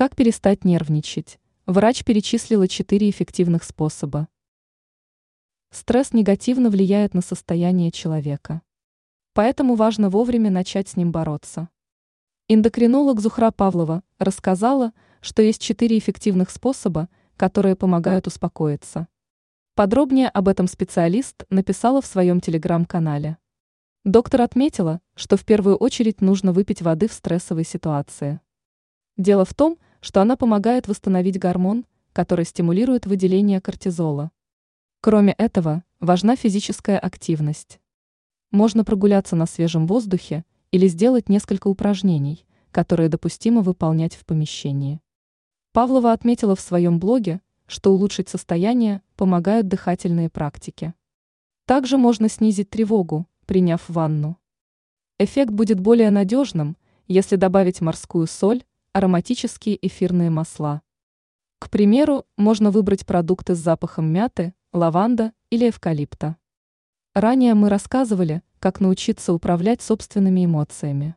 Как перестать нервничать? Врач перечислила четыре эффективных способа. Стресс негативно влияет на состояние человека. Поэтому важно вовремя начать с ним бороться. Эндокринолог Зухра Павлова рассказала, что есть четыре эффективных способа, которые помогают успокоиться. Подробнее об этом специалист написала в своем телеграм-канале. Доктор отметила, что в первую очередь нужно выпить воды в стрессовой ситуации. Дело в том, что она помогает восстановить гормон, который стимулирует выделение кортизола. Кроме этого, важна физическая активность. Можно прогуляться на свежем воздухе или сделать несколько упражнений, которые допустимо выполнять в помещении. Павлова отметила в своем блоге, что улучшить состояние помогают дыхательные практики. Также можно снизить тревогу, приняв ванну. Эффект будет более надежным, если добавить морскую соль ароматические эфирные масла. К примеру, можно выбрать продукты с запахом мяты, лаванда или эвкалипта. Ранее мы рассказывали, как научиться управлять собственными эмоциями.